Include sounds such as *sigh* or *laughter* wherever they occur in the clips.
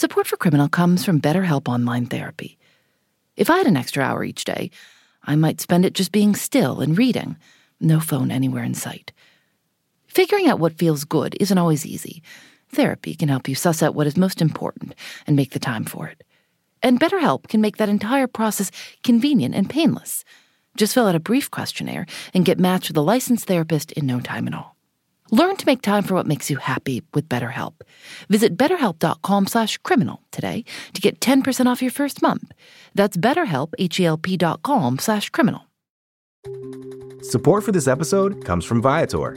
Support for Criminal comes from BetterHelp Online Therapy. If I had an extra hour each day, I might spend it just being still and reading, no phone anywhere in sight. Figuring out what feels good isn't always easy. Therapy can help you suss out what is most important and make the time for it. And BetterHelp can make that entire process convenient and painless. Just fill out a brief questionnaire and get matched with a licensed therapist in no time at all. Learn to make time for what makes you happy with BetterHelp. Visit betterhelp.com slash criminal today to get 10% off your first month. That's betterhelp, H-E-L-P dot slash criminal. Support for this episode comes from Viator.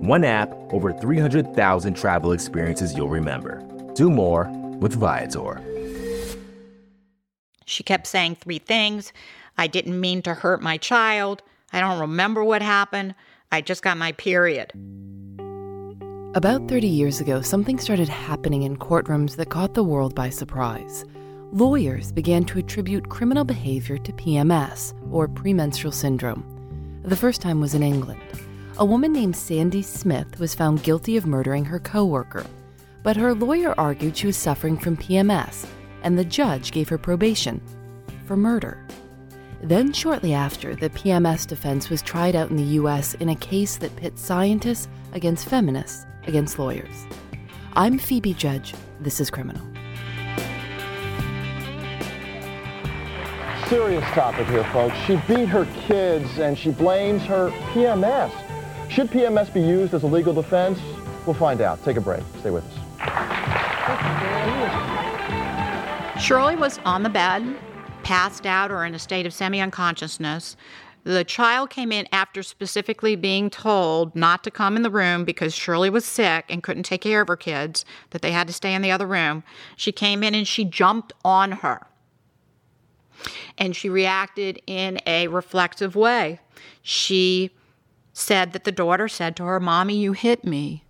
One app, over 300,000 travel experiences you'll remember. Do more with Viator. She kept saying three things. I didn't mean to hurt my child. I don't remember what happened. I just got my period. About 30 years ago, something started happening in courtrooms that caught the world by surprise. Lawyers began to attribute criminal behavior to PMS, or premenstrual syndrome. The first time was in England. A woman named Sandy Smith was found guilty of murdering her coworker, but her lawyer argued she was suffering from PMS, and the judge gave her probation for murder. Then, shortly after, the PMS defense was tried out in the US in a case that pits scientists against feminists against lawyers. I'm Phoebe Judge. This is Criminal. Serious topic here, folks. She beat her kids and she blames her PMS. Should PMS be used as a legal defense? We'll find out. Take a break. Stay with us. Shirley was on the bed, passed out or in a state of semi unconsciousness. The child came in after specifically being told not to come in the room because Shirley was sick and couldn't take care of her kids, that they had to stay in the other room. She came in and she jumped on her. And she reacted in a reflexive way. She said that the daughter said to her, Mommy, you hit me.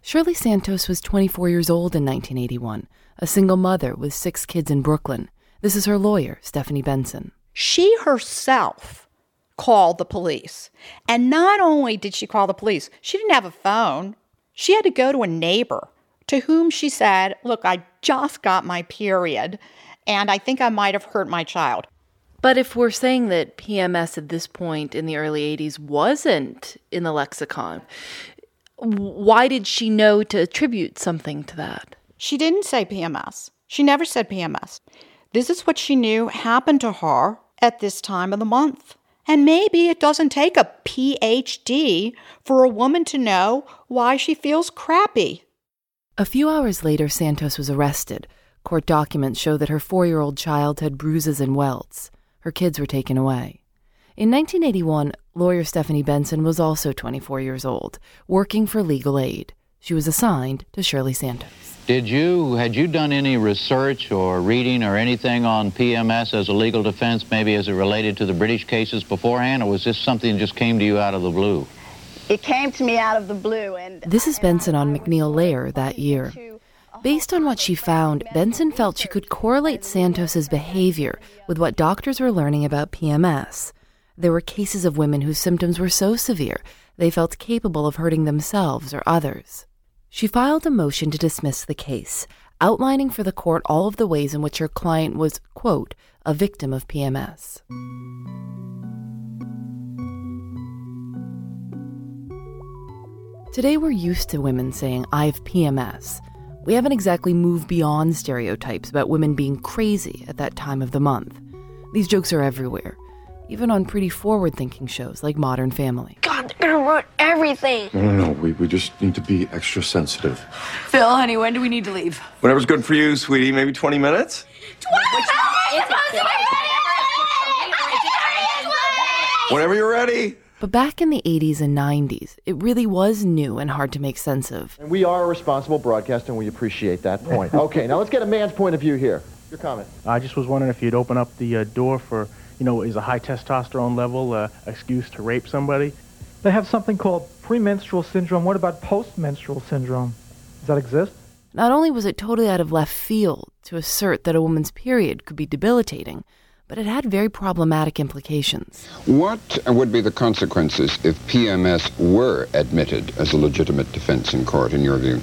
Shirley Santos was 24 years old in 1981, a single mother with six kids in Brooklyn. This is her lawyer, Stephanie Benson. She herself called the police. And not only did she call the police, she didn't have a phone. She had to go to a neighbor to whom she said, Look, I just got my period, and I think I might have hurt my child. But if we're saying that PMS at this point in the early 80s wasn't in the lexicon, why did she know to attribute something to that? She didn't say PMS. She never said PMS. This is what she knew happened to her at this time of the month. And maybe it doesn't take a PhD for a woman to know why she feels crappy. A few hours later, Santos was arrested. Court documents show that her four year old child had bruises and welts her kids were taken away. In 1981, lawyer Stephanie Benson was also 24 years old, working for legal aid. She was assigned to Shirley Santos. Did you, had you done any research or reading or anything on PMS as a legal defense, maybe as it related to the British cases beforehand, or was this something that just came to you out of the blue? It came to me out of the blue. and This is Benson on MacNeil Lehrer that year. Based on what she found, Benson felt she could correlate Santos's behavior with what doctors were learning about PMS. There were cases of women whose symptoms were so severe they felt capable of hurting themselves or others. She filed a motion to dismiss the case, outlining for the court all of the ways in which her client was, quote, a victim of PMS. Today, we're used to women saying, I have PMS. We haven't exactly moved beyond stereotypes about women being crazy at that time of the month. These jokes are everywhere, even on pretty forward thinking shows like Modern Family. God, they're gonna ruin everything. No, no, no. We, we just need to be extra sensitive. Phil, honey, when do we need to leave? Whatever's good for you, sweetie. Maybe 20 minutes? 20 minutes? Whenever you're ready. But back in the 80s and 90s, it really was new and hard to make sense of. And we are a responsible broadcast, and we appreciate that point. *laughs* Okay, now let's get a man's point of view here. Your comment. I just was wondering if you'd open up the uh, door for, you know, is a high testosterone level uh, excuse to rape somebody? They have something called premenstrual syndrome. What about postmenstrual syndrome? Does that exist? Not only was it totally out of left field to assert that a woman's period could be debilitating, but it had very problematic implications. What would be the consequences if PMS were admitted as a legitimate defense in court, in your view?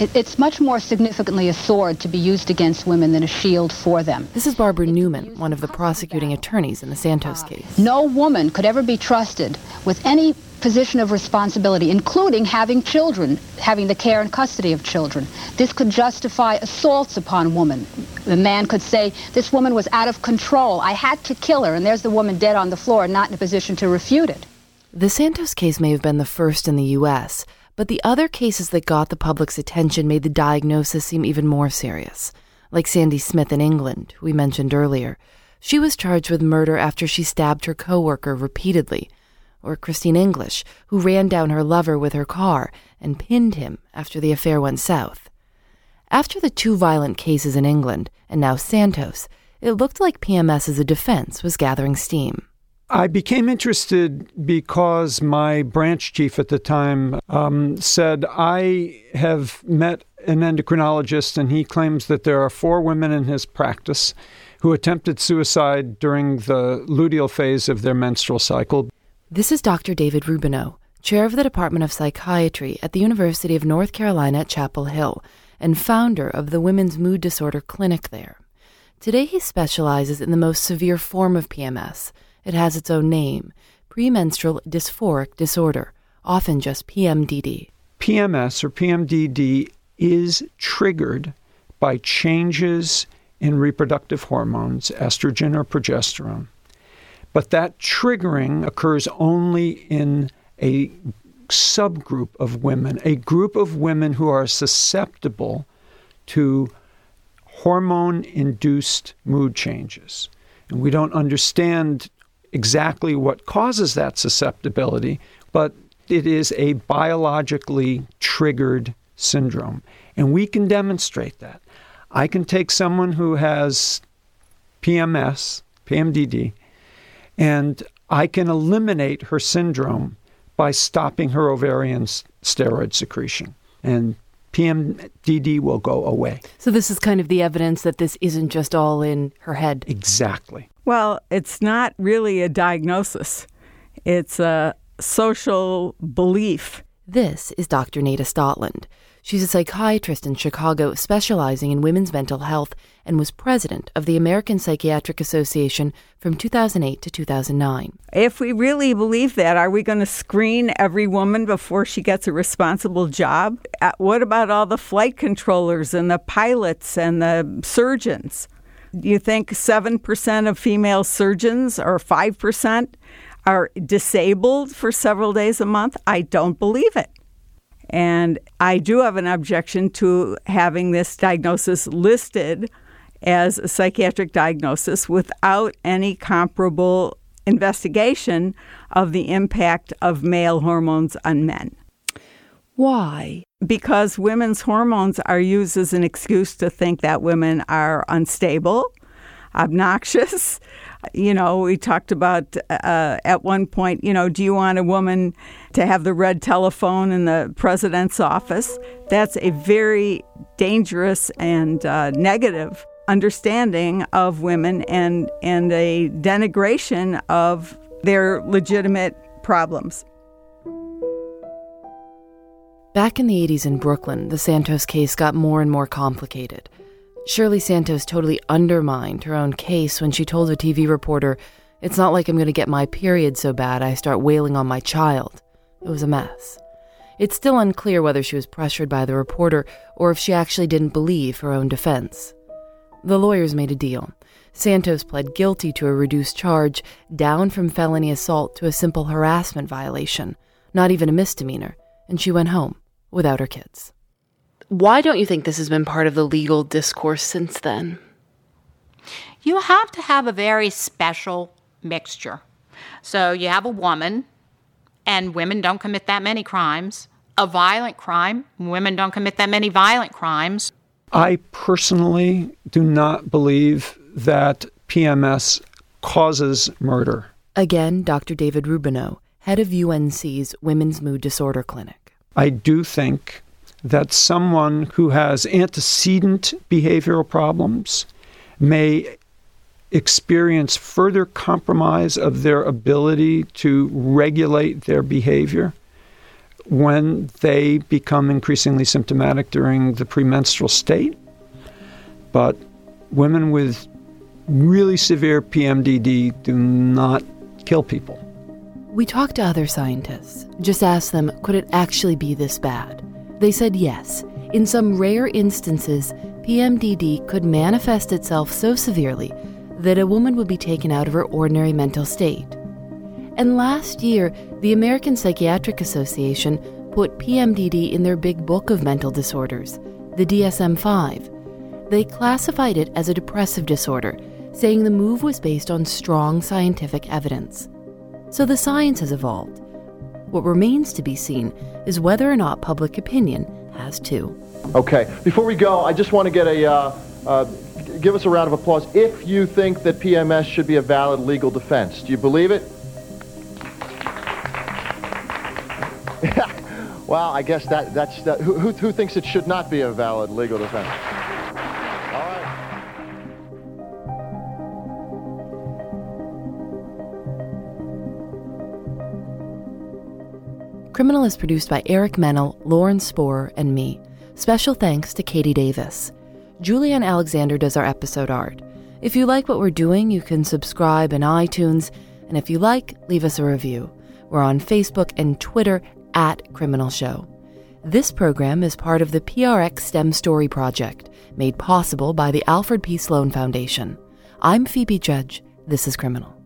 It's much more significantly a sword to be used against women than a shield for them. This is Barbara Newman, one of the prosecuting attorneys in the Santos case. No woman could ever be trusted with any position of responsibility, including having children, having the care and custody of children. This could justify assaults upon women. The man could say, this woman was out of control. I had to kill her, and there's the woman dead on the floor, not in a position to refute it. The Santos case may have been the first in the U.S., but the other cases that got the public's attention made the diagnosis seem even more serious. Like Sandy Smith in England, we mentioned earlier. She was charged with murder after she stabbed her coworker repeatedly or Christine English, who ran down her lover with her car and pinned him after the affair went south. After the two violent cases in England, and now Santos, it looked like PMS as a defense was gathering steam. I became interested because my branch chief at the time um, said, I have met an endocrinologist, and he claims that there are four women in his practice who attempted suicide during the luteal phase of their menstrual cycle. This is Dr. David Rubinow, chair of the Department of Psychiatry at the University of North Carolina at Chapel Hill and founder of the Women's Mood Disorder Clinic there. Today he specializes in the most severe form of PMS. It has its own name, premenstrual dysphoric disorder, often just PMDD. PMS or PMDD is triggered by changes in reproductive hormones, estrogen or progesterone. But that triggering occurs only in a subgroup of women, a group of women who are susceptible to hormone induced mood changes. And we don't understand exactly what causes that susceptibility, but it is a biologically triggered syndrome. And we can demonstrate that. I can take someone who has PMS, PMDD, and I can eliminate her syndrome by stopping her ovarian steroid secretion. And PMDD will go away. So, this is kind of the evidence that this isn't just all in her head. Exactly. Well, it's not really a diagnosis, it's a social belief. This is Dr. Nada Stotland. She's a psychiatrist in Chicago specializing in women's mental health and was president of the American Psychiatric Association from 2008 to 2009. If we really believe that, are we going to screen every woman before she gets a responsible job? Uh, what about all the flight controllers and the pilots and the surgeons? Do you think 7% of female surgeons or 5% are disabled for several days a month? I don't believe it. And I do have an objection to having this diagnosis listed as a psychiatric diagnosis without any comparable investigation of the impact of male hormones on men. Why? Because women's hormones are used as an excuse to think that women are unstable, obnoxious, *laughs* you know, we talked about uh, at one point, you know, do you want a woman to have the red telephone in the president's office? That's a very dangerous and uh, negative understanding of women and, and a denigration of their legitimate problems. Back in the 80s in Brooklyn, the Santos case got more and more complicated. Shirley Santos totally undermined her own case when she told a TV reporter, It's not like I'm going to get my period so bad I start wailing on my child. It was a mess. It's still unclear whether she was pressured by the reporter or if she actually didn't believe her own defense. The lawyers made a deal. Santos pled guilty to a reduced charge, down from felony assault to a simple harassment violation, not even a misdemeanor, and she went home without her kids. Why don't you think this has been part of the legal discourse since then? You have to have a very special mixture. So you have a woman, and women don't commit that many crimes. A violent crime, women don't commit that many violent crimes. I personally do not believe that PMS causes murder. Again, Dr. David Rubinow, head of UNC's Women's Mood Disorder Clinic. I do think that someone who has antecedent behavioral problems may experience further compromise of their ability to regulate their behavior when they become increasingly symptomatic during the premenstrual state. But women with really severe PMDD do not kill people. We talked to other scientists, just asked them, could it actually be this bad? They said yes. In some rare instances, PMDD could manifest itself so severely that a woman would be taken out of her ordinary mental state. And last year, the American Psychiatric Association put PMDD in their big book of mental disorders, the DSM 5. They classified it as a depressive disorder, saying the move was based on strong scientific evidence. So the science has evolved. What remains to be seen is whether or not public opinion has too. Okay, before we go, I just want to get a, uh, uh, give us a round of applause if you think that PMS should be a valid legal defense. Do you believe it? *laughs* well, I guess that, that's, that, who, who, who thinks it should not be a valid legal defense? Criminal is produced by Eric Mennel, Lauren Spohr, and me. Special thanks to Katie Davis. Julienne Alexander does our episode art. If you like what we're doing, you can subscribe in iTunes, and if you like, leave us a review. We're on Facebook and Twitter at Criminal Show. This program is part of the PRX STEM Story Project, made possible by the Alfred P. Sloan Foundation. I'm Phoebe Judge. This is Criminal.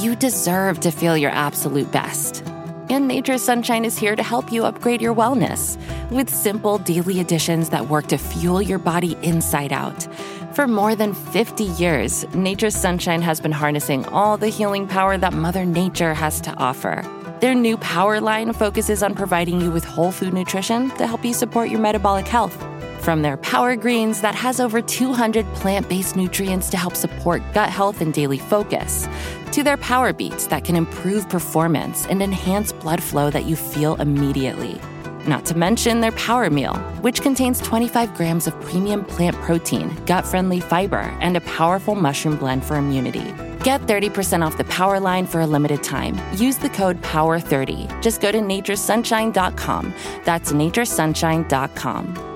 You deserve to feel your absolute best. And Nature's Sunshine is here to help you upgrade your wellness with simple daily additions that work to fuel your body inside out. For more than 50 years, Nature's Sunshine has been harnessing all the healing power that Mother Nature has to offer. Their new Power line focuses on providing you with whole food nutrition to help you support your metabolic health. From their Power Greens that has over 200 plant based nutrients to help support gut health and daily focus, to their Power Beets that can improve performance and enhance blood flow that you feel immediately. Not to mention their Power Meal, which contains 25 grams of premium plant protein, gut friendly fiber, and a powerful mushroom blend for immunity. Get 30% off the Power line for a limited time. Use the code POWER30. Just go to naturesunshine.com. That's naturesunshine.com.